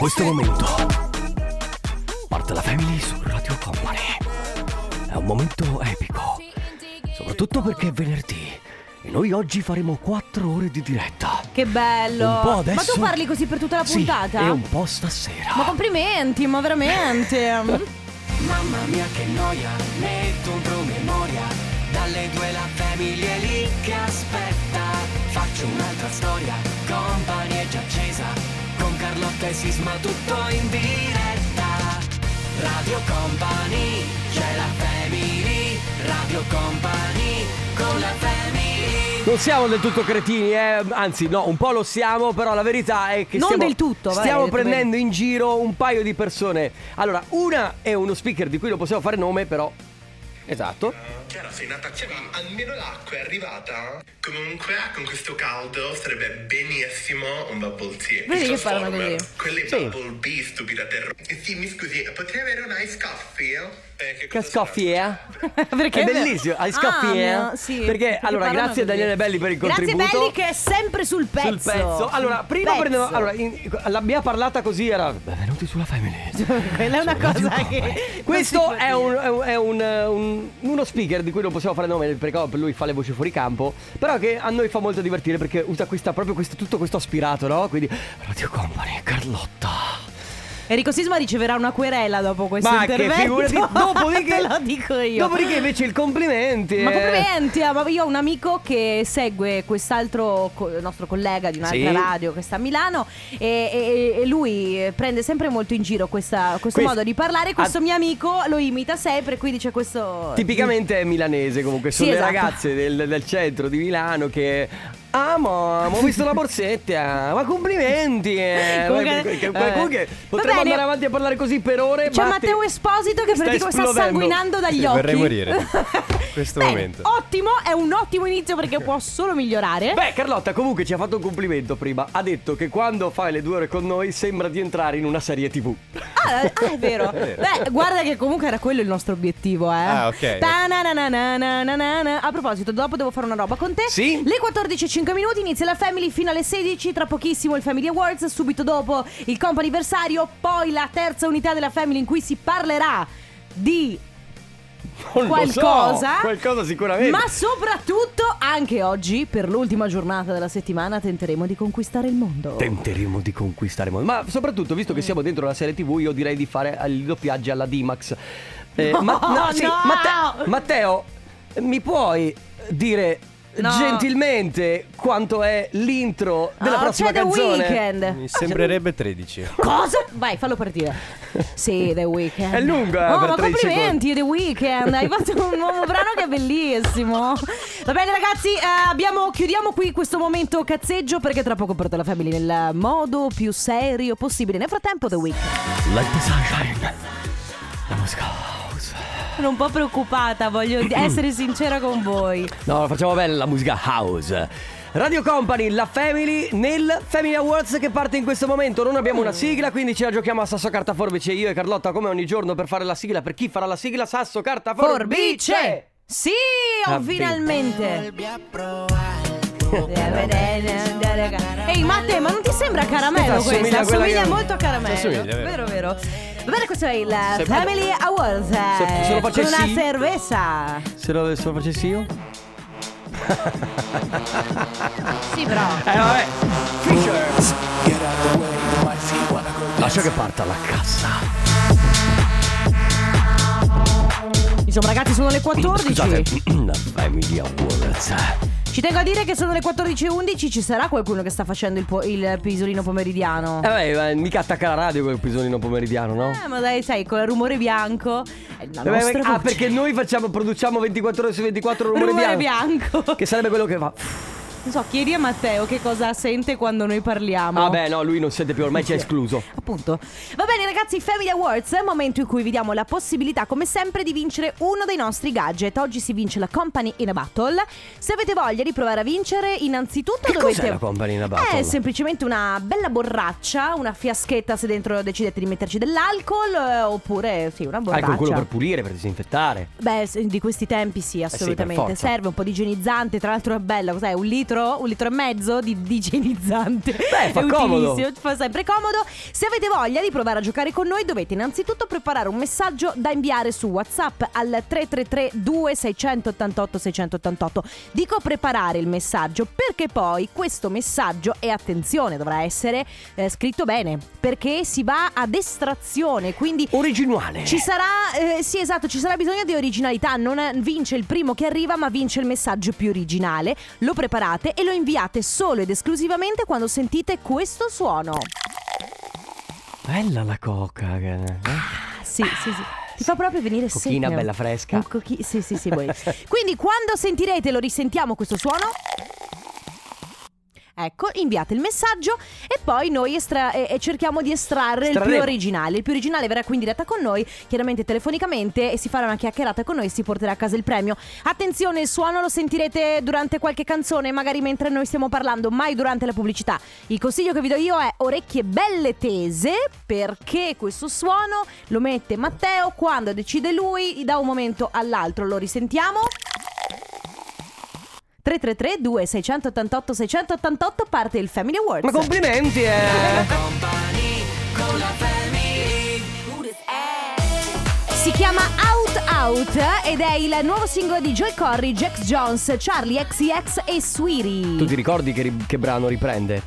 questo momento parte la Family su Radio Company. È un momento epico, soprattutto perché è venerdì e noi oggi faremo 4 ore di diretta. Che bello! Un po' adesso- Ma tu parli così per tutta la Sì, puntata? e un po' stasera. Ma complimenti, ma veramente. Mamma mia che noia, metto un promemoria Dalle due la famiglia è lì che aspetta Faccio un'altra storia, compagnia Carlotta e Sisma tutto in diretta Radio Company, c'è la family Radio Company, con la family Non siamo del tutto cretini, eh? anzi no, un po' lo siamo, però la verità è che Non stiamo, del tutto, vabbè, stiamo prendendo in giro un paio di persone. Allora, una è uno speaker di cui non possiamo fare nome, però... Esatto. Chiara, sei nata ma almeno l'acqua è arrivata? Comunque, con questo caldo sarebbe benissimo un bubble tea. Vedi che parlano così? Quelle Sì. bubble bee, stupida terra. Eh, Sì, mi scusi, potrei avere un ice coffee? Eh, che Che scoffi è? Perché È bellissimo, hai scoffi, Ah, eh? sì, Perché, allora, grazie a. Daniele Belli per il Grazie contributo. Belli che è sempre sul pezzo. Sul pezzo. Allora, Sul prima pezzo. prendevo. Allora, in- l'abbiamo parlata così, era. Benvenuti sulla Family. Quella è una Radio cosa che. Questo è, un, è un- è eh, un- uno speaker di cui non possiamo fare nome perché lui fa le voci fuori campo. Però che a noi fa molto divertire perché usa questa, proprio questo, tutto questo aspirato, no? Quindi Radio Company, Carlotta. Enrico Sisma riceverà una querela dopo questo Ma che intervento. figurati, dopodiché- Te lo dico io. Dopodiché invece il complimenti. Ma eh. complimenti, ah, ma io ho un amico che segue quest'altro co- nostro collega di un'altra Sì. radio che sta a Milano e, e- e lui prende sempre molto in giro questa- questo Quest- modo di parlare. Questo Ah. mio amico lo imita sempre, quindi c'è questo... Tipicamente è milanese comunque, sono Sì, le esatto. ragazze del, del centro di Milano che... Ah, ma ho visto la borsetta, ma complimenti! eh." Comunque- Que- que- vabbè. comunque potremmo andare avanti a parlare così per ore. C'è ma Matteo te- Esposito che praticamente sta sanguinando dagli Sì, occhi. vorrei morire questo Bene, momento. Ottimo, è un ottimo inizio perché può solo migliorare. Beh, Carlotta comunque ci ha fatto un complimento prima. Ha detto che quando fai le due ore con noi sembra di entrare in una serie TV. Ah, ah, è vero. Beh, guarda che comunque era quello il nostro obiettivo, eh. Ah, ok. A proposito, dopo devo fare una roba con te. Sì? Le 14.05 minuti inizia la Family fino alle 16. Tra pochissimo il Family Awards. Subito dopo il compo anniversario. Poi la terza unità della Family in cui si parlerà di Non lo so, qualcosa. qualcosa sicuramente. Ma soprattutto anche oggi, per l'ultima giornata della settimana, tenteremo di conquistare il mondo. Tenteremo di conquistare il mondo. Ma soprattutto, visto che siamo dentro la serie TV, io direi di fare i doppiaggi alla D-Max. Eh, No, sì, no! Matte- Matteo, mi puoi dire No. gentilmente quanto è l'intro della Ah, prossima c'è The canzone? Weeknd. Mi sembrerebbe 13. Cosa? Vai, fallo partire. Sì, The Weeknd. È lunga, eh, Oh, ma 13 complimenti, The Weeknd. Hai fatto un nuovo brano che è bellissimo. Va bene, ragazzi, eh, abbiamo, chiudiamo qui questo momento cazzeggio perché tra poco porto la famiglia nel modo più serio possibile. Nel frattempo, The Weeknd. Like the sunshine. La musica. Sono un po' preoccupata, voglio essere sincera con voi. No, facciamo bene la musica house. Radio Company, la Family nel Family Awards che parte in questo momento. Non abbiamo una sigla, quindi ce la giochiamo a Sasso Carta Forbice. Io e Carlotta, come ogni giorno, per fare la sigla. Per chi farà la sigla? Sasso Carta Forbice. Forbice! Sì, oh, Ah, finalmente. Ehi Matte, ma non ti sembra caramello Questa assomiglia quella Assomiglia molto a caramello. Assomiglia, vero. vero, vero. Va bene, questo è il Se- Family Awards. Se- se lo con facessi- una cerveza. Se lo, se lo facessi io? Sì, però. Eh, vabbè. Lascia che parta la cassa. Insomma, ragazzi, sono le 14. Scusate, la Family Awards. Ci tengo a dire che sono le 14.11. Ci sarà qualcuno che sta facendo il, po- il pisolino pomeridiano? Eh, vabbè, ma mica attacca la radio quel pisolino pomeridiano, no? Eh, ma dai, sai, con il rumore bianco. È la Eh, beh, nostra ah, voce. perché noi facciamo, produciamo 24 ore su 24 rumore, rumore bianco. bianco. Che sarebbe quello che fa. Non so, chiedi a Matteo che cosa sente quando noi parliamo. Ah, beh, no, lui non sente più, ormai ci ha escluso. Appunto. Va bene ragazzi, Family Awards è il momento in cui vi diamo la possibilità come sempre di vincere uno dei nostri gadget. Oggi si vince la Company in a Battle. Se avete voglia di provare a vincere, innanzitutto Che dovete... cos'è la Company in a Battle? È semplicemente una bella borraccia, una fiaschetta se dentro decidete di metterci dell'alcol eh, oppure sì, una Ah, borraccia. con quello per pulire, per disinfettare. Beh, di questi tempi sì, assolutamente. forza. Serve un po' di igienizzante, tra l'altro è bella, cos'è? Un litro litro, un litro e mezzo di, di igienizzante. Beh, fa È comodo. Fa sempre comodo. Se avete voglia di provare a giocare con noi, dovete innanzitutto preparare un messaggio da inviare su WhatsApp al 333 2688 688. Dico preparare il messaggio perché poi questo messaggio, e attenzione, dovrà essere eh, scritto bene, perché si va ad estrazione, quindi Originale. ci sarà, eh, sì esatto, ci sarà bisogno di originalità, non vince il primo che arriva ma vince il messaggio più originale, lo preparate e lo inviate solo ed esclusivamente quando sentite questo suono. Bella la coca. eh. Ah, sì, sì, sì. Ti fa proprio venire Cochina sete. bella fresca. Un cochi- sì, sì, sì, buoni. Quindi quando sentirete, lo risentiamo questo suono. Ecco, inviate il messaggio e poi noi estra- e- e cerchiamo di estrarre il più Estrarremo. originale. Il più originale verrà qui in diretta con noi, chiaramente telefonicamente, e si farà una chiacchierata con noi e si porterà a casa il premio. Attenzione, il suono lo sentirete durante qualche canzone, magari mentre noi stiamo parlando, mai durante la pubblicità. Il consiglio che vi do io è orecchie belle tese, perché questo suono lo mette Matteo quando decide lui, da un momento all'altro. Lo risentiamo. 333 2688 688 parte il Family Awards. Ma complimenti, eh. Company con la family Si chiama Out Out ed è il nuovo singolo di Joy Corry, Jax Jones, Charlie XCX e Sweetie. Tu ti ricordi che, ri- che brano riprende?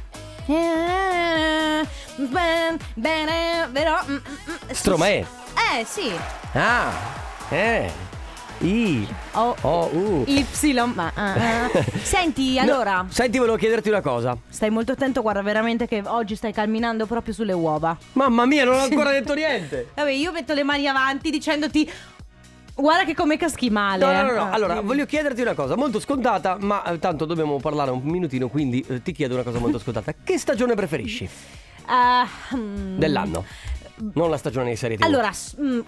Eh, ben- Bene, però. mm, mm, mm, Stromae. Eh, sì. Ah. Eh. I. O O. U. Y. Ma, ah. Senti, No, allora, Senti, volevo chiederti una cosa. stai molto attento, guarda, veramente che oggi stai camminando proprio sulle uova. Mamma mia, non ho ancora detto niente. Vabbè, io metto le mani avanti dicendoti. Guarda che come caschi male. No, no, no, no. Ah, Allora, dimmi. voglio chiederti una cosa molto scontata, ma eh, tanto dobbiamo parlare un minutino, quindi eh, ti chiedo una cosa molto scontata. Che stagione preferisci Ah, mm. dell'anno? Non la stagione di serie TV. Allora, s- mm,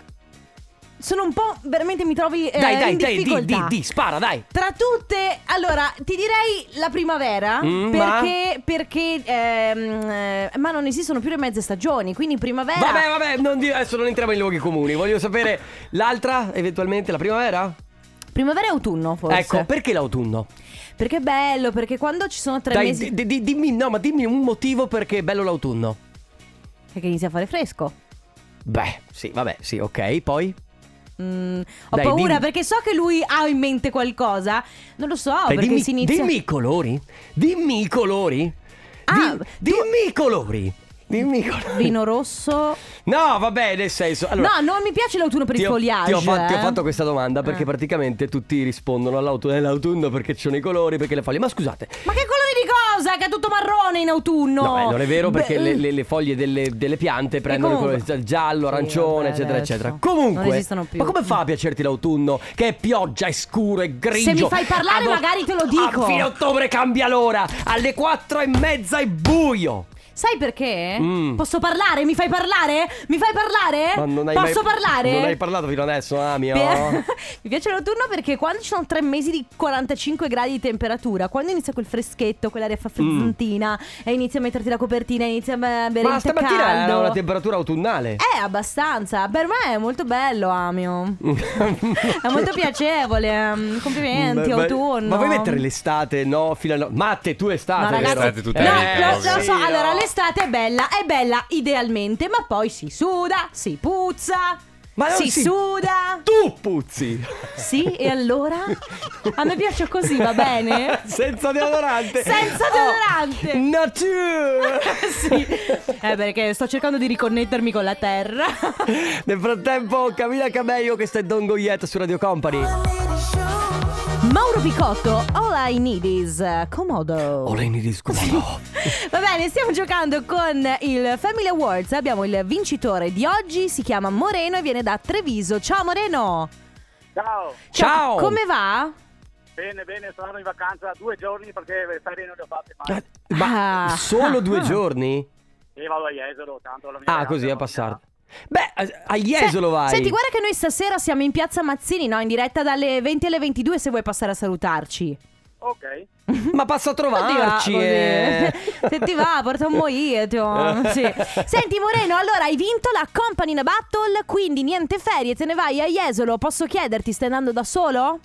sono un po'. Veramente mi trovi. eh, dai, dai, in dai, di, difficoltà. di, di, spara, dai. Tra tutte, allora ti direi la primavera Mm, ma? perché, perché ehm, eh, ma non esistono più le mezze stagioni, quindi primavera. Vabbè, vabbè, non di- adesso non entriamo in luoghi comuni. Voglio sapere l'altra, eventualmente, la primavera? Primavera e autunno, forse. Ecco, perché l'autunno? Perché è bello, perché quando ci sono tre Dai, mesi di- di- dimmi, no, ma dimmi un motivo perché è bello l'autunno. perché inizia a fare fresco. Beh, sì, vabbè, sì, ok, poi? Mm, ho Dai, paura dimmi. perché so che lui ha in mente qualcosa. Non lo so, Dai, perché dimmi, si inizia. dimmi i colori. Dimmi i colori. Ah, Di- tu- dimmi i colori. Dimmi i colori. Vino rosso. No, vabbè, nel senso. Allora, no, non mi piace l'autunno per ho, foliage. ti ho fa- ti ho eh. fatto questa domanda perché Ah. praticamente tutti rispondono all'autunno. È l'autunno perché ci sono i colori, perché le foglie. Ma scusate. Ma che colori cosa? Che è tutto marrone in autunno. No, beh, non è vero perché Beh, le, le- le foglie delle, delle piante prendono il comunque- colore giallo, arancione, vabbè, eccetera, adesso. eccetera. Non Comunque, esistono più. ma come fa a piacerti l'autunno? Che è pioggia, è scuro, è grigio. Se mi fai parlare, magari te lo dico. A fine ottobre cambia l'ora. Alle quattro e mezza è buio. Sai perché? Mm. Posso parlare? Mi fai parlare? Mi fai parlare? Ma non hai Posso mai- parlare? Non hai parlato fino adesso, ah mio. Per- Mi piace l'autunno perché quando ci sono tre mesi di 45 gradi di temperatura, quando inizia quel freschetto, quell'aria fa frizzantina e inizia a metterti la copertina, inizia a bere Mm. Ma il tè stamattina caldo. era una temperatura autunnale. Eh, abbastanza. Per me è molto bello, Amio. è molto piacevole. mm, Complimenti, Beh, beh, autunno. Ma vuoi mettere l'estate? No, fino a. Matte, tu estate, No, ragazzi, vero? Estate tutta no, Eh, lo, lo so, sì, allora no. L'estate è bella, è bella idealmente, ma poi si suda, si puzza, Ma non si, si- suda. Tu puzzi. Sì, e allora? A me piace così, va bene? Senza deodorante. Senza deodorante. Oh, nature. sì. Eh, perché sto cercando di riconnettermi con la terra. Nel frattempo, Camilla Cabello che sta in Yet su Radio Company. Mauro Picotto, All I Need Is Comodo. All I need is comodo. Va bene, stiamo giocando con il Family Awards. Abbiamo il vincitore di oggi, si chiama Moreno e viene da Treviso. Ciao Moreno! Ciao, Ciao. Come va? bene, bene, sono in vacanza due giorni perché le ferie non le ho fatte mai. Eh, Ma Ah. solo due giorni? E vado a Jesolo, tanto la mia Ah, così a passare. Beh, a- Jesolo vai. Senti, guarda che noi stasera siamo in piazza Mazzini, no? In diretta dalle 20 alle 22 se vuoi passare a salutarci. Ok, Ma passa a ti va, trovarci. così. eh. Se ti va, porta un mojito. Sì. Senti Moreno, allora hai vinto la Company in a Battle, quindi niente ferie, te ne vai a Jesolo. Posso chiederti, stai andando da solo?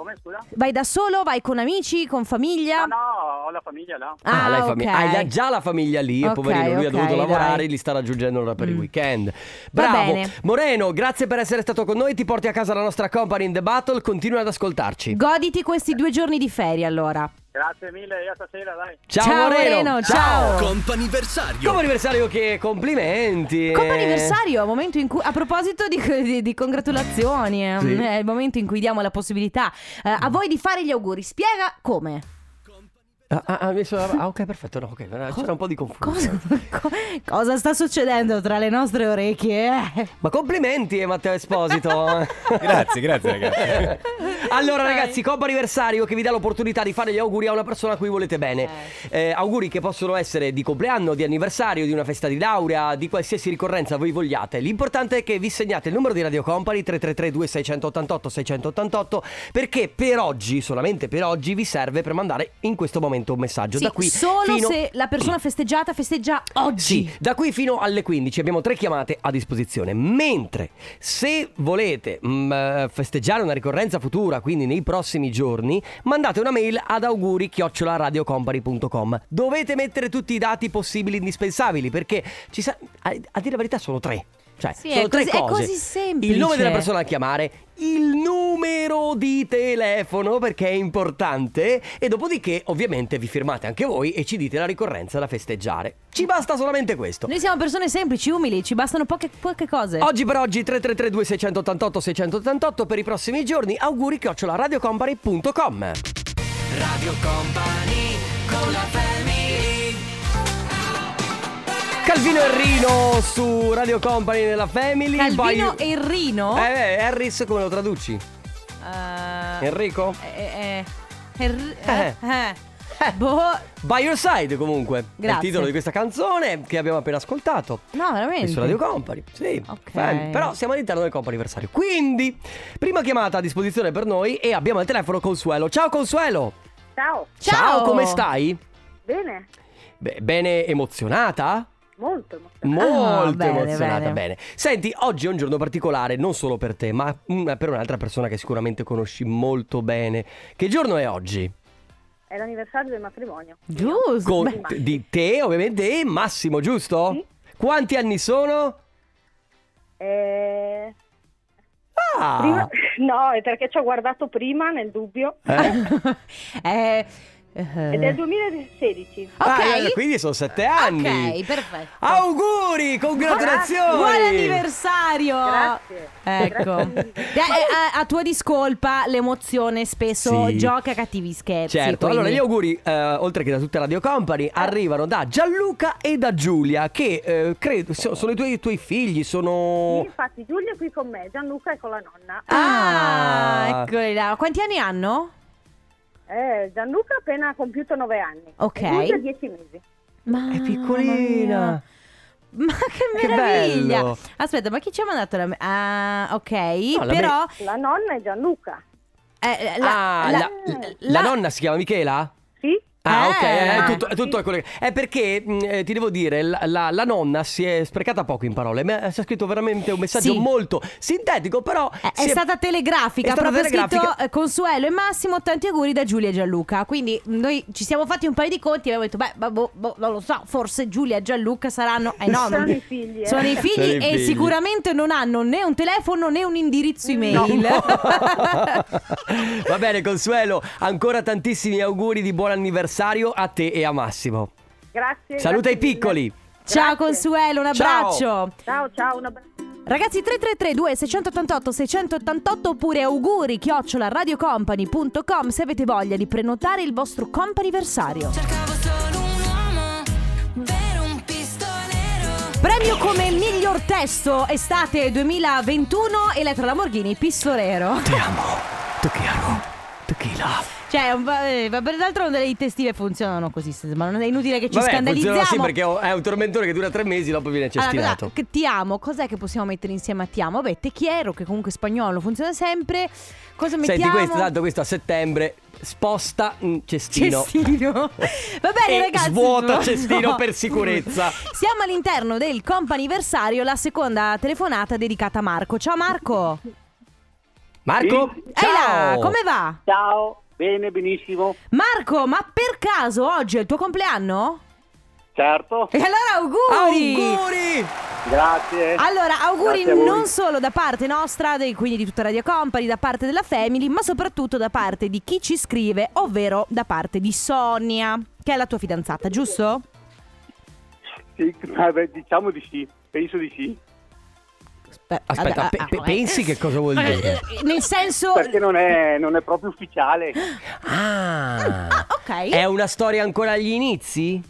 Come scusa? Vai da solo, vai con amici, con famiglia? No, no, ho la famiglia là. Ah, lei ok. famiglia- Hai già- già la famiglia lì, e Ok, poverino, lui ha ok, dovuto lavorare, dai. li sta raggiungendo ora per il Mm. weekend. Va Bravo. bene. Moreno, grazie per essere stato con noi, ti porti a casa la nostra company in the battle, continua ad ascoltarci. Goditi questi due giorni di ferie allora. Grazie mille, io stasera, dai. Ciao, Ciao, Moreno, Moreno, ciao. Comp'anniversario. Come anniversario che complimenti. Come anniversario, momento in cui, a proposito di, di- di congratulazioni, Sì. è il momento in cui diamo la possibilità eh, a voi di fare gli auguri. Spiega come. Ah, ah, ah, mi sono- ah, ok, perfetto, no, ok, c'era un po' di Cosa, confusione. co- cosa sta succedendo tra le nostre orecchie? eh? Ma complimenti eh, Matteo Esposito. Grazie, grazie ragazzi. allora Dai. ragazzi, compo anniversario che vi dà l'opportunità di fare gli auguri a una persona a cui volete bene. Eh, auguri che possono essere di compleanno, di anniversario, di una festa di laurea, di qualsiasi ricorrenza voi vogliate. L'importante è che vi segnate il numero di Radio Company 333 2688 688 perché per oggi, solamente per oggi, vi serve per mandare in questo momento un messaggio. Sì, da qui solo fino... se la persona festeggiata festeggia oggi. Sì, da qui fino alle 15 abbiamo tre chiamate a disposizione. Mentre se volete mm, eh, festeggiare una ricorrenza futura, quindi nei prossimi giorni, mandate una mail ad auguri radiocompany.com. Dovete mettere tutti i dati possibili indispensabili perché ci sa- a, a dire la verità sono tre. Cioè, Sì, sono è tre così- è cose. così semplice. Il nome della persona da chiamare, il numero di telefono perché è importante e dopodiché ovviamente vi firmate anche voi e ci dite la ricorrenza da festeggiare. Ci basta solamente questo. Noi siamo persone semplici, umili, ci bastano poche, poche cose. Oggi per oggi 333 2688 688 per i prossimi giorni auguri chiocciola radiocompany.com Radio Company con la family Calvino e Rino su Radio Company nella Family Calvino Poi- e Rino. Eh, eh, Harris come lo traduci? Eh, Enrico? eh, eh, er- Eh. eh, eh. Boh. By Your Side comunque È il Grazie. titolo di questa canzone che abbiamo appena ascoltato No, veramente. Su Radio Company, sì. Ok. Fam- Però siamo all'interno del comp'anniversario. Quindi, prima chiamata a disposizione per noi e abbiamo al telefono Consuelo. Ciao Consuelo! Ciao, Ciao. come stai? bene, Beh, bene emozionata? Molto, molto. Molto Ah, bene, emozionata, bene. bene. Senti, oggi è un giorno particolare, non solo per te, ma mm, per un'altra persona che sicuramente conosci molto bene. Che giorno è oggi? È l'anniversario del matrimonio. Giusto. Con- di te, ovviamente, e Massimo, giusto? Sì. Quanti anni sono? Eh, Ah! prima- No, è perché ci ho guardato prima nel dubbio. Eh? eh, Ed è il 2016. Ok. Ah, eh, quindi sono sette anni. Ok, perfetto. Auguri, congratulazioni. Buon anniversario! Grazie. Ecco. Grazie mille. Dai, a, a tua discolpa, l'emozione spesso Sì. gioca cattivi scherzi. Certo, quindi- allora gli auguri, eh, oltre che da tutta Radio Company, arrivano da Gianluca e da Giulia, che eh, credo so- sono i tuoi, i tuoi figli, Sì, sono... infatti Giulia è qui con me, Gianluca è con la nonna. Ah, Ah. eccoli là. Quanti anni hanno? Eh, Gianluca ha appena compiuto 9 anni. Ok. E 10 mesi. Ma È piccolina. Ma che Che meraviglia! bello. Aspetta, ma chi ci ha mandato la. Ah, ok. No, la però. La nonna è Gianluca. eh, ah, la, la- la nonna si chiama Michela? Ah, Eh. ok, è tutto, è tutto quello che- È perché mh, eh, ti devo dire, la, la- la nonna si è sprecata poco in parole. Mi ha si è scritto veramente un messaggio Sì. molto sintetico, però. È, è si stata telegrafica, è stata proprio telegrafica. scritto eh, Consuelo e Massimo, tanti auguri da Giulia e Gianluca. Quindi noi ci siamo fatti un paio di conti e abbiamo detto, beh, boh, boh, boh, non lo so, forse Giulia e Gianluca saranno... Eh no, Sono non- i figli, eh. Sono i figli Sono i e figli. sicuramente non hanno né un telefono né un indirizzo email. Va bene, Consuelo, ancora tantissimi auguri di buon anniversario a te e a Massimo. Grazie. Saluta grazie i piccoli. mille. Ciao Grazie. Consuelo, un abbraccio. Ciao, ciao, un abbraccio. Ragazzi 333 688 688 oppure auguri chiocciola radiocompany.com se avete voglia di prenotare il vostro comp'anniversario. Cercavo solo un uomo per un pistolero. Premio come miglior testo estate 2021 Elettra Lamborghini Pistolero. Ti amo. Tequila. Tequila. Cioè, un po', eh, ma per l'altro le testive funzionano così, ma non è inutile che ci Vabbè, scandalizziamo. funziona sì perché è un tormentone che dura tre mesi, dopo viene Allora, cestinato. cosa- che ti amo, cos'è che possiamo mettere insieme a ti amo? Vabbè, techiero, che comunque spagnolo funziona sempre. Cosa mettiamo? Senti, questo, tanto questo a settembre sposta un cestino. Cestino. Va bene, E ragazzi. svuota no. cestino per sicurezza. Siamo all'interno del comp'anniversario, la seconda telefonata dedicata a Marco. Ciao Marco. Marco? Sì. Ehi là, Ciao! come va? Ciao, bene, benissimo. Marco, ma per caso oggi è il tuo compleanno? Certo, E allora auguri! Auguri! grazie. Allora, auguri Grazie non solo da parte nostra, dei- quindi di tutta Radio Company, da parte della Family, ma soprattutto da parte di chi ci scrive, ovvero da parte di Sonia, che è la tua fidanzata, giusto? Sì, vabbè, diciamo di sì, penso di sì. Beh, Aspetta, vabbè, pe- ah, pe- eh. pensi che cosa vuol dire? Eh, Nel senso... Perché non è, non è proprio ufficiale, Ah, Ah, ok. è una storia ancora agli inizi?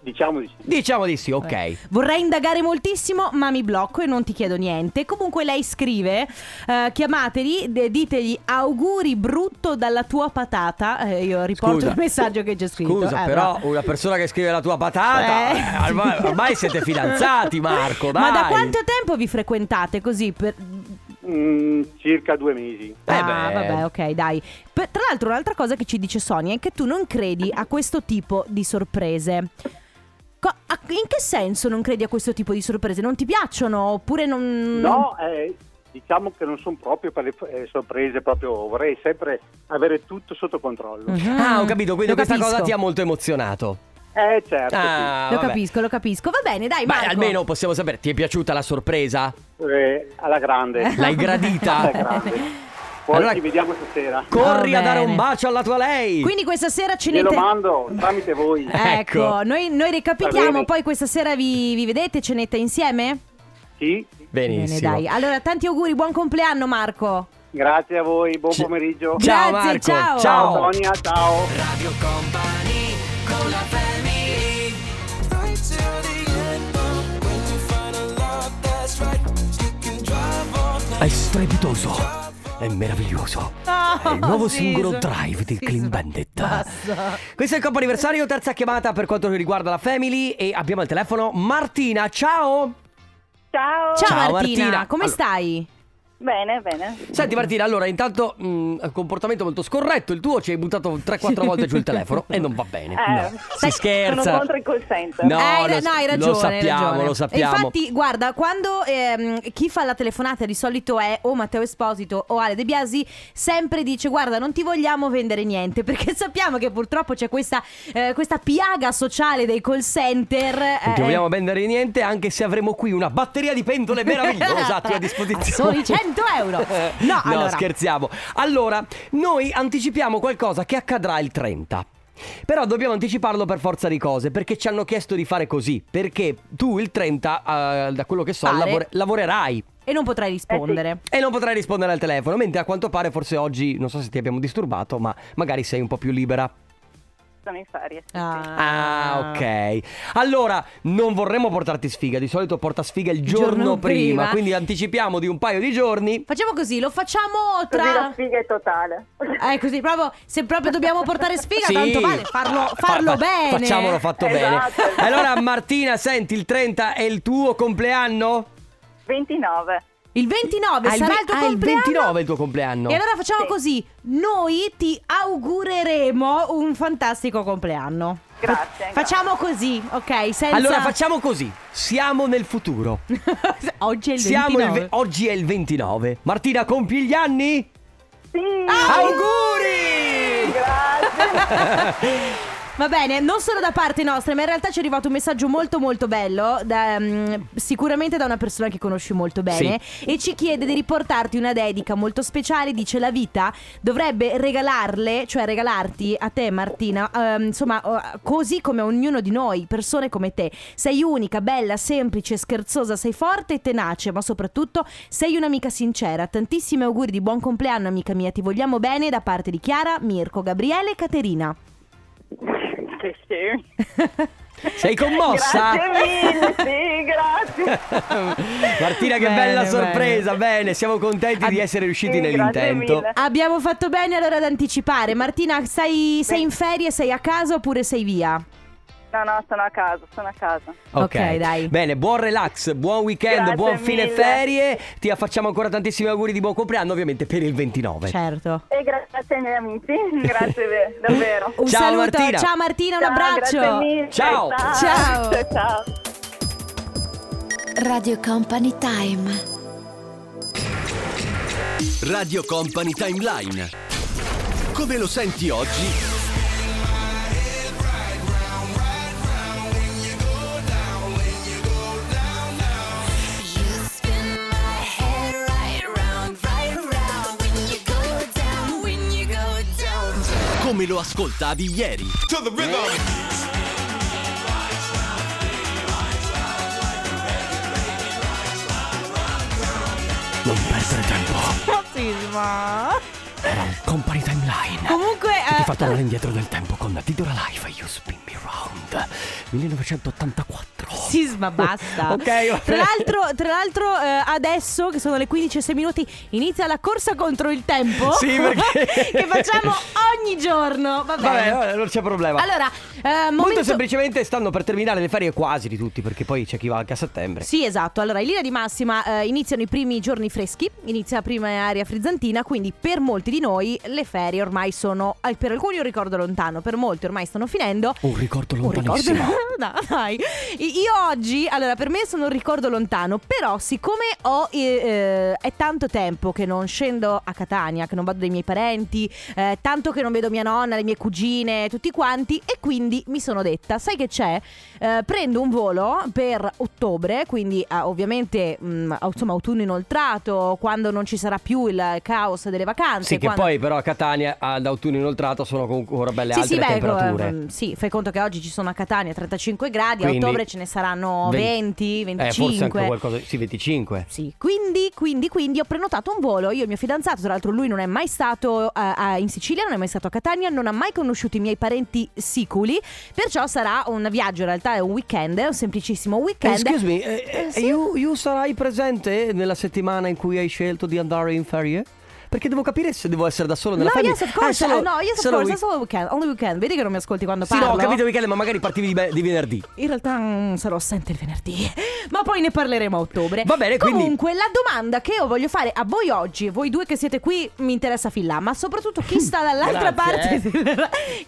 Diciamo di sì. Diciamo di sì, ok. Vorrei indagare moltissimo, ma mi blocco e non ti chiedo niente. Comunque lei scrive: eh, chiamateli, de- ditegli auguri brutto dalla tua patata. Eh, io riporto Scusa. il messaggio che c'è scritto. Scusa, Eh, però una persona che scrive la tua patata, Eh. eh, ormai, ormai siete fidanzati, Marco, dai. Ma da quanto tempo vi frequentate così? Per... Mm, circa due mesi. Eh ah, vabbè, ok, dai. Per- tra l'altro, un'altra cosa che ci dice Sonia è che tu non credi a questo tipo di sorprese. Co- a- in che senso non credi a questo tipo di sorprese? Non ti piacciono? Oppure non. No, eh, diciamo che non sono proprio per le eh, sorprese, proprio vorrei sempre avere tutto sotto controllo. Mhm. Ah, ho capito, quindi Lo questa capisco. cosa ti ha molto emozionato. Eh certo, Ah, Lo vabbè. capisco, lo capisco. Va bene, dai, Ma Marco. almeno possiamo sapere, ti è piaciuta la sorpresa? sì. Eh, alla grande. L'hai gradita? Alla grande. Poi Allora- ci vediamo stasera. Corri a dare un bacio alla tua lei. Quindi questa sera ce ne Glielo te- mando tramite voi. Ecco, Ecco. noi, noi recapitiamo, poi questa sera vi, vi vedete, cenete insieme? Sì, Benissimo. Bene, dai. Allora, tanti auguri, buon compleanno Marco. grazie a voi, buon pomeriggio. Ciao Grazie, Marco. ciao. Ciao. Sonia, ciao. Radio Company con la È strepitoso. È meraviglioso. È il nuovo Oh, sì, singolo so- Drive di sì, Clean Bandit. Basta. Questo è il compo anniversario, terza chiamata per quanto riguarda la Family e abbiamo al telefono Martina. Ciao. Ciao. Ciao, Ciao, Martina, Martina. come Allora- stai? Bene, bene. Senti Martina, allora intanto mh, comportamento molto scorretto il tuo, ci hai buttato 3-4 volte giù il telefono e non va bene. Eh, no. Si scherza. Sono contro il call center. No, Eh, lo- no, hai ragione. Lo sappiamo, ragione. lo sappiamo. E infatti, guarda, quando ehm, chi fa la telefonata di solito è o Matteo Esposito o Ale De Biasi, sempre dice: Guarda, non ti vogliamo vendere niente. Perché sappiamo che purtroppo c'è questa, eh, questa piaga sociale dei call center. Non ti eh, vogliamo vendere niente anche se avremo qui una batteria di pentole meravigliosa a tua disposizione. Soli 100 euro. No, allora. scherziamo. Allora, noi anticipiamo qualcosa che accadrà il 30. Però dobbiamo anticiparlo per forza di cose perché ci hanno chiesto di fare così. Perché tu il 30, eh, da quello che so, Pare. lavor- lavorerai. E non potrai rispondere. E non potrai rispondere al telefono, mentre a quanto pare forse oggi, non so se ti abbiamo disturbato, ma magari sei un po' più libera. Sono in ferie. sì, sì. Ah, ok. Allora, non vorremmo portarti sfiga. Di solito porta sfiga il giorno, giorno prima, prima. Quindi anticipiamo di un paio di giorni. Facciamo così, lo facciamo Così la tra. sfiga è totale. Eh, così proprio. Se proprio dobbiamo portare sfiga, Sì. tanto vale farlo, Fa- farlo fa- bene. Facciamolo fatto Esatto. bene. Allora, Martina, senti, il 30 è il tuo compleanno? 29. Il 29 Ah, il sarà ve- il tuo ah, il compleanno. 29 è il tuo compleanno. E allora facciamo Sì. così: noi ti augureremo un fantastico compleanno. Grazie, Fa- Facciamo così, ok? Senza... Allora facciamo così. Siamo nel futuro. Oggi è il Siamo il 29. ve- oggi è il 29. Martina, compi gli anni? Sì. Auguri! Grazie. Va bene, non solo da parte nostra, ma in realtà ci è arrivato un messaggio molto molto bello, da, mm, sicuramente da una persona che conosci molto bene, e ci chiede di riportarti una dedica molto speciale, dice la vita dovrebbe regalarle, cioè regalarti a te Martina, ehm, insomma, così come a ognuno di noi, persone come te. Sei unica, bella, semplice, scherzosa, sei forte e tenace, ma soprattutto sei un'amica sincera. Tantissimi auguri di buon compleanno amica mia, ti vogliamo bene da parte di Chiara, Mirko, Gabriele e Caterina. Sì, sì. Sei commossa? Grazie mille, sì, grazie. Martina, che Bene, bella bene. sorpresa. Bene, siamo contenti di essere riusciti Sì, grazie nell'intento. Abbiamo fatto bene allora ad anticipare. Martina, sei, sei in ferie, sei a casa oppure sei via? No, no, sono a casa, sono a casa. Ok, dai. Bene, buon relax, buon weekend, Grazie buon fine mille. ferie. Ti facciamo ancora tantissimi auguri di buon compleanno, ovviamente per il 29. Certo. E grazie ai miei amici, grazie ve- davvero. Un Ciao, saluto. Martina. Ciao Martina, un Ciao, abbraccio. Grazie mille. Ciao. Ciao. Ciao. Ciao. Radio Company Time. Radio Company Timeline. Come lo senti oggi? Come lo ascoltavi ieri? Non perdere tempo. Sisma. Era un company timeline. Comunque, Che ti eh, fa tornare indietro nel tempo con Tidora Life You Spin Me Round 1984. Sisma, basta. Ok, Tra l'altro, tra l'altro eh, adesso che sono le 15 e 6 minuti, inizia la corsa contro il tempo. Sì, perché- che facciamo ogni giorno. Vabbè, vabbè, non c'è problema. Allora, eh, Molto momento... semplicemente stanno per terminare le ferie quasi di tutti, perché poi c'è chi va anche a settembre. Sì, esatto. Allora, in linea di massima eh, iniziano i primi giorni freschi, inizia la prima area frizzantina, quindi per molti di noi le ferie ormai sono, eh, per alcuni un ricordo lontano, per molti ormai stanno finendo. Un ricordo Un ricordo lontanissimo. no, dai. Io oggi, allora per me sono un ricordo lontano, però siccome ho eh, eh, è tanto tempo che non scendo a Catania, che non vado dai miei parenti, eh, tanto che non vedo mia nonna, le mie cugine, tutti quanti e quindi mi sono detta, sai che c'è? Eh, prendo un volo per ottobre, quindi eh, ovviamente mh, insomma autunno inoltrato, quando non ci sarà più il caos delle vacanze. Sì, che quando- poi però a Catania ad autunno inoltrato sono ancora belle sì, alte sì, beh, temperature. eh, sì, fai conto che oggi ci sono a Catania 35 gradi, Quindi- a ottobre ce ne saranno 20, 25. Eh, forse anche qualcosa. Sì, 25. Sì, quindi, quindi, quindi ho prenotato un volo. Io e mio fidanzato, tra l'altro, lui non è mai stato eh, a- in Sicilia, non è mai stato a Catania, non ha mai conosciuto i miei parenti siculi. Perciò sarà un viaggio, in realtà è un weekend, è un semplicissimo Eh, weekend. excuse me, eh, eh, Eh, sì. you, you sarai presente nella settimana in cui hai scelto di andare in ferie? Perché devo capire se devo essere da solo nella No, ferie. yes, of course. Ah, solo- eh, no, yes, of solo course. solo weekend. Only weekend. Vedi che non mi ascolti quando Sì, parlo? no, ho capito Michele, ma magari partivi di, be- di venerdì. In realtà mm, sarò assente il venerdì, ma poi ne parleremo a ottobre. Va bene, quindi- Comunque, la domanda che io voglio fare a voi oggi, voi due che siete qui, mi interessa fin là, ma soprattutto chi sta dall'altra parte,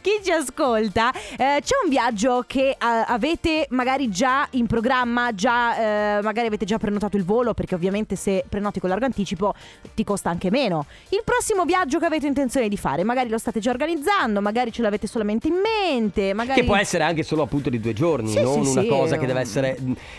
chi ci ascolta, eh, c'è un viaggio che eh, avete magari già in programma, già eh, magari avete già prenotato il volo, perché ovviamente se prenoti con largo anticipo ti costa anche meno. Il prossimo viaggio che avete intenzione di fare, magari lo state già organizzando, magari ce l'avete solamente in mente, magari... Che può essere anche solo appunto di due giorni, Sì, non sì, una sì, cosa che deve essere.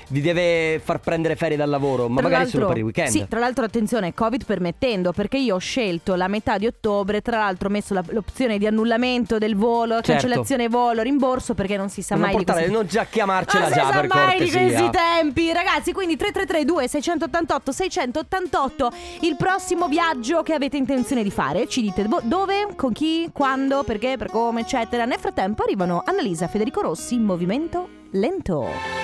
vi deve far prendere ferie dal lavoro, ma Tra magari solo per il weekend. Sì, tra l'altro attenzione, Covid permettendo, perché io ho scelto la metà di ottobre, tra l'altro ho messo la- l'opzione di annullamento del volo, Certo. cancellazione volo, rimborso, perché non si sa non mai di portare, questi... non già chiamarcela non già si sa per mai di cortesia. questi tempi, ragazzi. Quindi 3332 688 688 il prossimo viaggio che avete intenzione di fare. Ci dite vo- dove, con chi, quando, perché, per come, eccetera. Nel frattempo arrivano Annalisa Federico Rossi in movimento lento.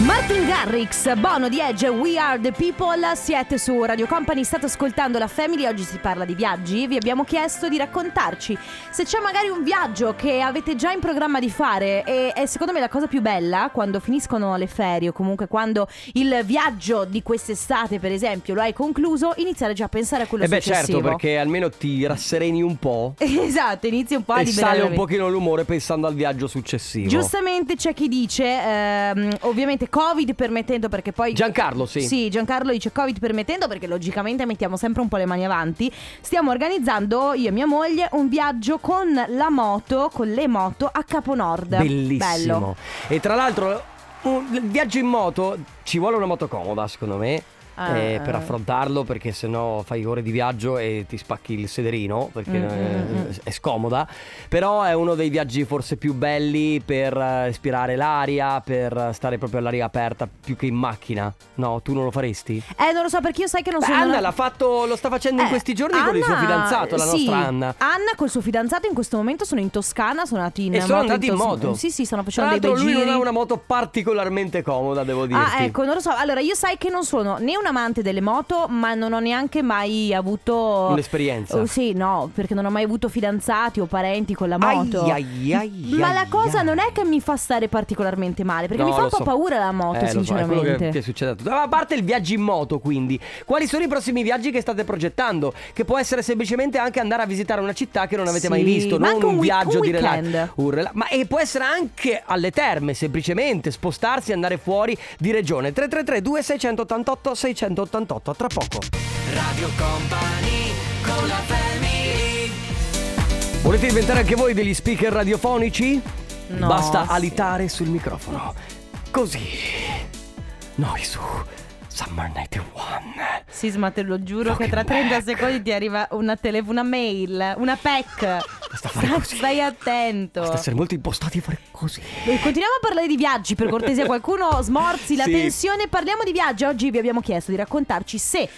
Martin Garrix, Bono di Edge, We Are The People, siete su Radio Company, state ascoltando la Family, oggi si parla di viaggi, vi abbiamo chiesto di raccontarci se c'è magari un viaggio che avete già in programma di fare e è secondo me la cosa più bella quando finiscono le ferie o comunque quando il viaggio di quest'estate per esempio lo hai concluso, iniziare già a pensare a quello E beh successivo. certo, perché almeno ti rassereni un po' Esatto, inizi un po' a e liberare sale la un pochino l'umore pensando al viaggio successivo. Giustamente c'è chi dice, ehm, ovviamente Covid permettendo perché poi... Giancarlo, sì. Sì, Giancarlo dice Covid permettendo perché logicamente mettiamo sempre un po' le mani avanti. Stiamo organizzando io e mia moglie un viaggio con la moto, con le moto a Caponord. Bellissimo. Bello. E tra l'altro, un viaggio in moto ci vuole una moto comoda, secondo me. Ah, eh, per ah. affrontarlo perché sennò fai ore di viaggio e ti spacchi il sederino perché Mm, eh, mm, mm. è scomoda però è uno dei viaggi forse più belli per eh, respirare l'aria per stare proprio all'aria aperta più che in macchina no tu non lo faresti? Eh, non lo so perché io sai che non Beh, sono... Anna una- l'ha fatto lo sta facendo in Eh, questi giorni con il suo Anna- fidanzato la sì, nostra Anna Anna col suo fidanzato in questo momento sono in Toscana, sono andati in e sono moto andati in moto Sì, sì, stanno tra facendo dei l'altro bei lui giri. non ha una moto particolarmente comoda devo dirti Ah, ecco, non lo so. Allora, io sai che non sono né un amante delle moto, ma non ho neanche mai avuto. Un'esperienza. Oh, sì, no, perché non ho mai avuto fidanzati o parenti con la moto. Ai, ai, ai, ma la cosa non è che mi fa stare particolarmente male, perché No, mi fa un po' so. paura la moto, Eh, lo so, sinceramente. che, che succede a tutti. Ma a parte il viaggio in moto, quindi, quali sono i prossimi viaggi che state progettando? Che può essere semplicemente anche andare a visitare una città che non avete Sì, mai visto, non un, un viaggio un di rela- weekend. un rela- ma e può essere anche alle terme, semplicemente spostarsi e andare fuori di regione. 333 2688 688 tra poco. Radio Company con la family Volete diventare anche voi degli speaker radiofonici? No, Basta sì. alitare sul microfono. Così. Noi su Summer 91. Sisma, te lo giuro Rock che tra and 30 back. secondi ti arriva una, tele- una mail, una PEC. Basta fare Stai, così. stai attento. Basta essere molto impostati a fare così. Eh, Continuiamo a parlare di viaggi, per cortesia qualcuno smorzi la Sì. tensione. Parliamo di viaggi. Oggi vi abbiamo chiesto di raccontarci se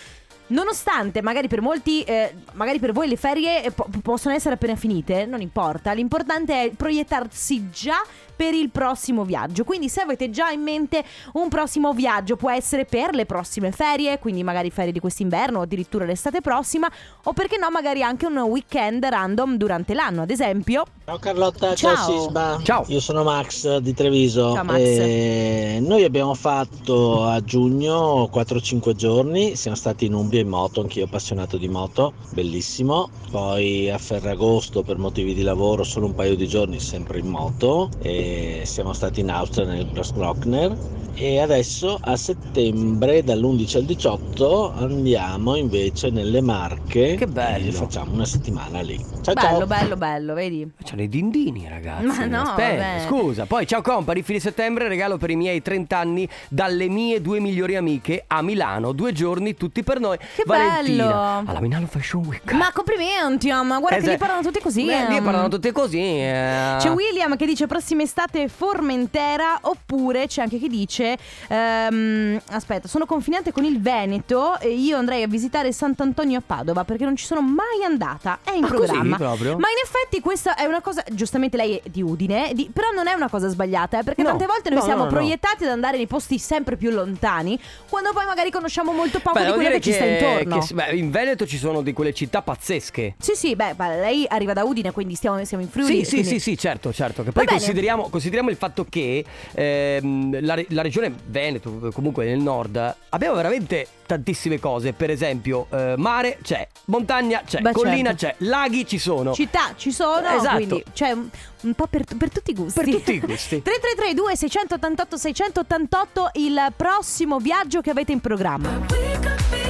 Nonostante magari per molti, eh, magari per voi le ferie eh, po- possono essere appena finite, non importa, l'importante è proiettarsi già per il prossimo viaggio. Quindi se avete già in mente un prossimo viaggio, può essere per le prossime ferie, quindi magari ferie di quest'inverno o addirittura l'estate prossima, o perché no magari anche un weekend random durante l'anno, ad esempio. Ciao Carlotta, Ciao. ciao, Sisma. Ciao. Io sono Max di Treviso. Ciao, Max. E noi abbiamo fatto a giugno 4-5 giorni, siamo stati in Umbria in moto, anch'io appassionato di moto, bellissimo. Poi a Ferragosto per motivi di lavoro solo un paio di giorni sempre in moto e siamo stati in Austria nel Grossglockner e adesso a settembre dall'11 al 18 andiamo invece nelle Marche Che bello. e facciamo una settimana lì. Ciao bello, ciao. bello, bello, vedi? C'hanno i dindini, ragazzi. Ma no, Aspetta, vabbè. scusa. Poi, ciao compari, fine settembre regalo per i miei 30 anni dalle mie due migliori amiche a Milano. Due giorni tutti per noi. Che Valentina, bello. alla Milano Fashion Week. Ma complimenti, ma guarda Eh, che se- li parlano tutti così. Beh, lì ehm. parlano tutti così. eh. C'è William che dice prossima estate Formentera oppure c'è anche chi dice ehm, aspetta sono confinante con il Veneto e io andrei a visitare Sant'Antonio a Padova perché non ci sono mai andata è in Ah, così programma proprio? ma in effetti questa è una cosa giustamente lei è di Udine di- però non è una cosa sbagliata eh, perché No. tante volte noi No, siamo no, proiettati ad andare nei posti sempre più lontani quando poi magari conosciamo molto poco Beh, di quello dire che, ci sta intorno che- beh, in Veneto ci sono di quelle città pazzesche. sì sì beh, lei arriva da Udine quindi stiamo, siamo in Friuli Sì, sì, quindi- sì, sì, certo, certo. Che poi bene. Consideriamo, consideriamo il fatto che ehm, la, la regione Veneto, comunque nel nord, abbiamo veramente tantissime cose. Per esempio, eh, mare c'è, montagna c'è, Beh, collina certo. c'è, laghi ci sono. Città ci sono, Esatto. quindi cioè un, un po' per, per tutti i gusti. Per tutti i gusti. 3332 688 688 il prossimo viaggio che avete in programma.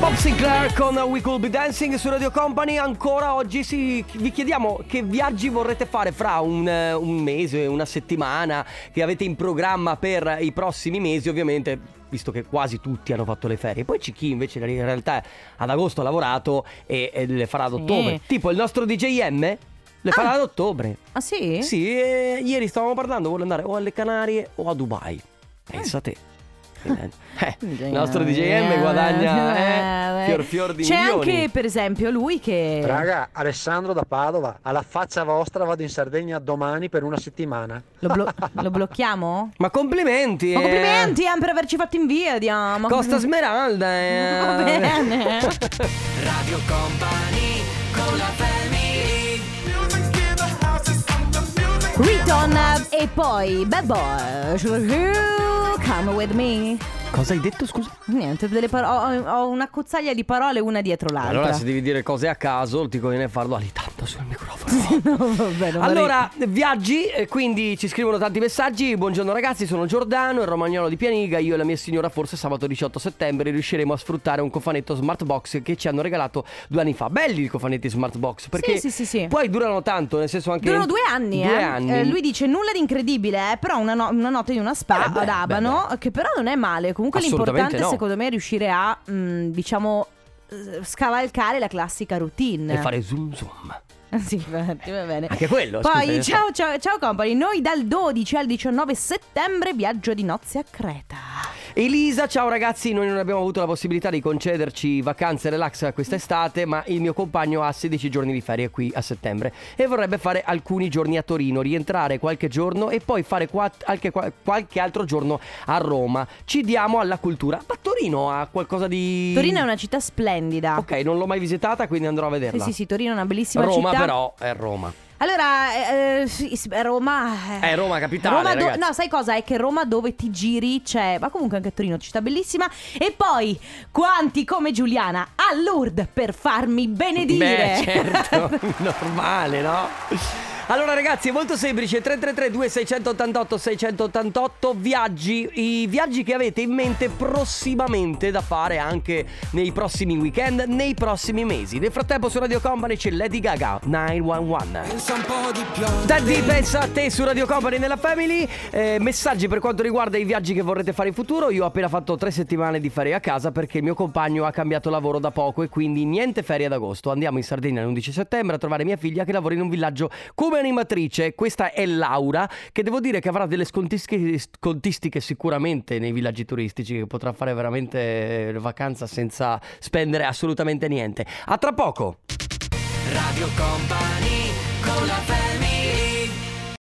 Bob Sinclair con We Could Be Dancing su Radio Company. Ancora oggi si- vi chiediamo che viaggi vorrete fare fra un, eh, un mese, una settimana, che avete in programma per i prossimi mesi, ovviamente. Visto che quasi tutti hanno fatto le ferie, poi c'è chi invece in realtà ad agosto ha lavorato e, e le farà ad Sì. ottobre. Tipo il nostro DJM le farà Ah. ad ottobre. Ah sì? Sì, ieri stavamo parlando, vuole andare o alle Canarie o a Dubai. Pensa te. Eh, il nostro DJM guadagna eh, fior fior di C'è milioni. anche per esempio lui che Raga, Alessandro da Padova, alla faccia vostra vado in Sardegna domani per una settimana. lo, blo- lo blocchiamo? Ma complimenti! Ma eh. complimenti eh, per averci fatto invidia. Ma Costa Smeralda. eh. Va bene. Radio Company con la family Riton e poi Bad Boy. Come with me. Cosa hai detto, scusa? Niente, delle paro- ho, ho una cozzaglia di parole una dietro l'altra. Allora, se devi dire cose a caso, ti conviene farlo alitando sul microfono. No, vabbè, non Allora, viaggi, eh, quindi ci scrivono tanti messaggi. Buongiorno ragazzi, sono Giordano, il romagnolo di Pianiga. Io e la mia signora forse sabato 18 settembre riusciremo a sfruttare un cofanetto smart box che ci hanno regalato due anni fa. Belli i cofanetti smart box perché Sì, sì, sì, sì. poi durano tanto, nel senso anche... Durano due anni, Due eh. anni. Eh, lui dice nulla di incredibile, eh, però una, no- una notte di una spa Eh, beh, ad Abano, che però non è male. Comunque l'importante no. secondo me è riuscire a, mh, diciamo, eh, scavalcare la classica routine. E fare zoom zoom. Sì, infatti, va bene. Anche quello, Poi, scusa, eh, ciao, ciao, ciao company. Noi dal 12 al 19 settembre viaggio di nozze a Creta. Elisa, ciao ragazzi, noi non abbiamo avuto la possibilità di concederci vacanze relax quest'estate, ma il mio compagno ha 16 giorni di ferie qui a settembre e vorrebbe fare alcuni giorni a Torino, rientrare qualche giorno e poi fare quat- anche qua- qualche altro giorno a Roma. Ci diamo alla cultura. Ma Torino ha qualcosa di... Torino è una città splendida. Ok, non l'ho mai visitata, quindi andrò a Sì, vederla. sì, sì, Torino è una bellissima Roma città. però è Roma. Allora, eh, eh, sì, Roma. È Roma capitale, Roma do- ragazzi. no, sai cosa? È che Roma dove ti giri c'è. Ma comunque anche a Torino, città bellissima. E poi, quanti come Giuliana a Lourdes per farmi benedire. Beh, certo, normale, no? Allora ragazzi è molto semplice. 333 2688 688 viaggi. I viaggi che avete in mente prossimamente da fare anche nei prossimi weekend Nei prossimi mesi. Nel frattempo su Radio Company c'è Lady Gaga 911 Pensa un po' di più Daddy pensa a te su Radio Company nella Family. Eh, Messaggi per quanto riguarda i viaggi che vorrete fare in futuro. Io ho appena fatto tre settimane di ferie a casa Perché il mio compagno ha cambiato lavoro da poco E quindi niente ferie ad agosto. Andiamo in Sardegna l'11 settembre a trovare mia figlia Che lavora in un villaggio come animatrice Questa è Laura Che devo dire che avrà delle scontistiche, scontistiche sicuramente Nei villaggi turistici Che potrà fare veramente vacanza senza spendere assolutamente niente. A tra poco! Radio Company con la family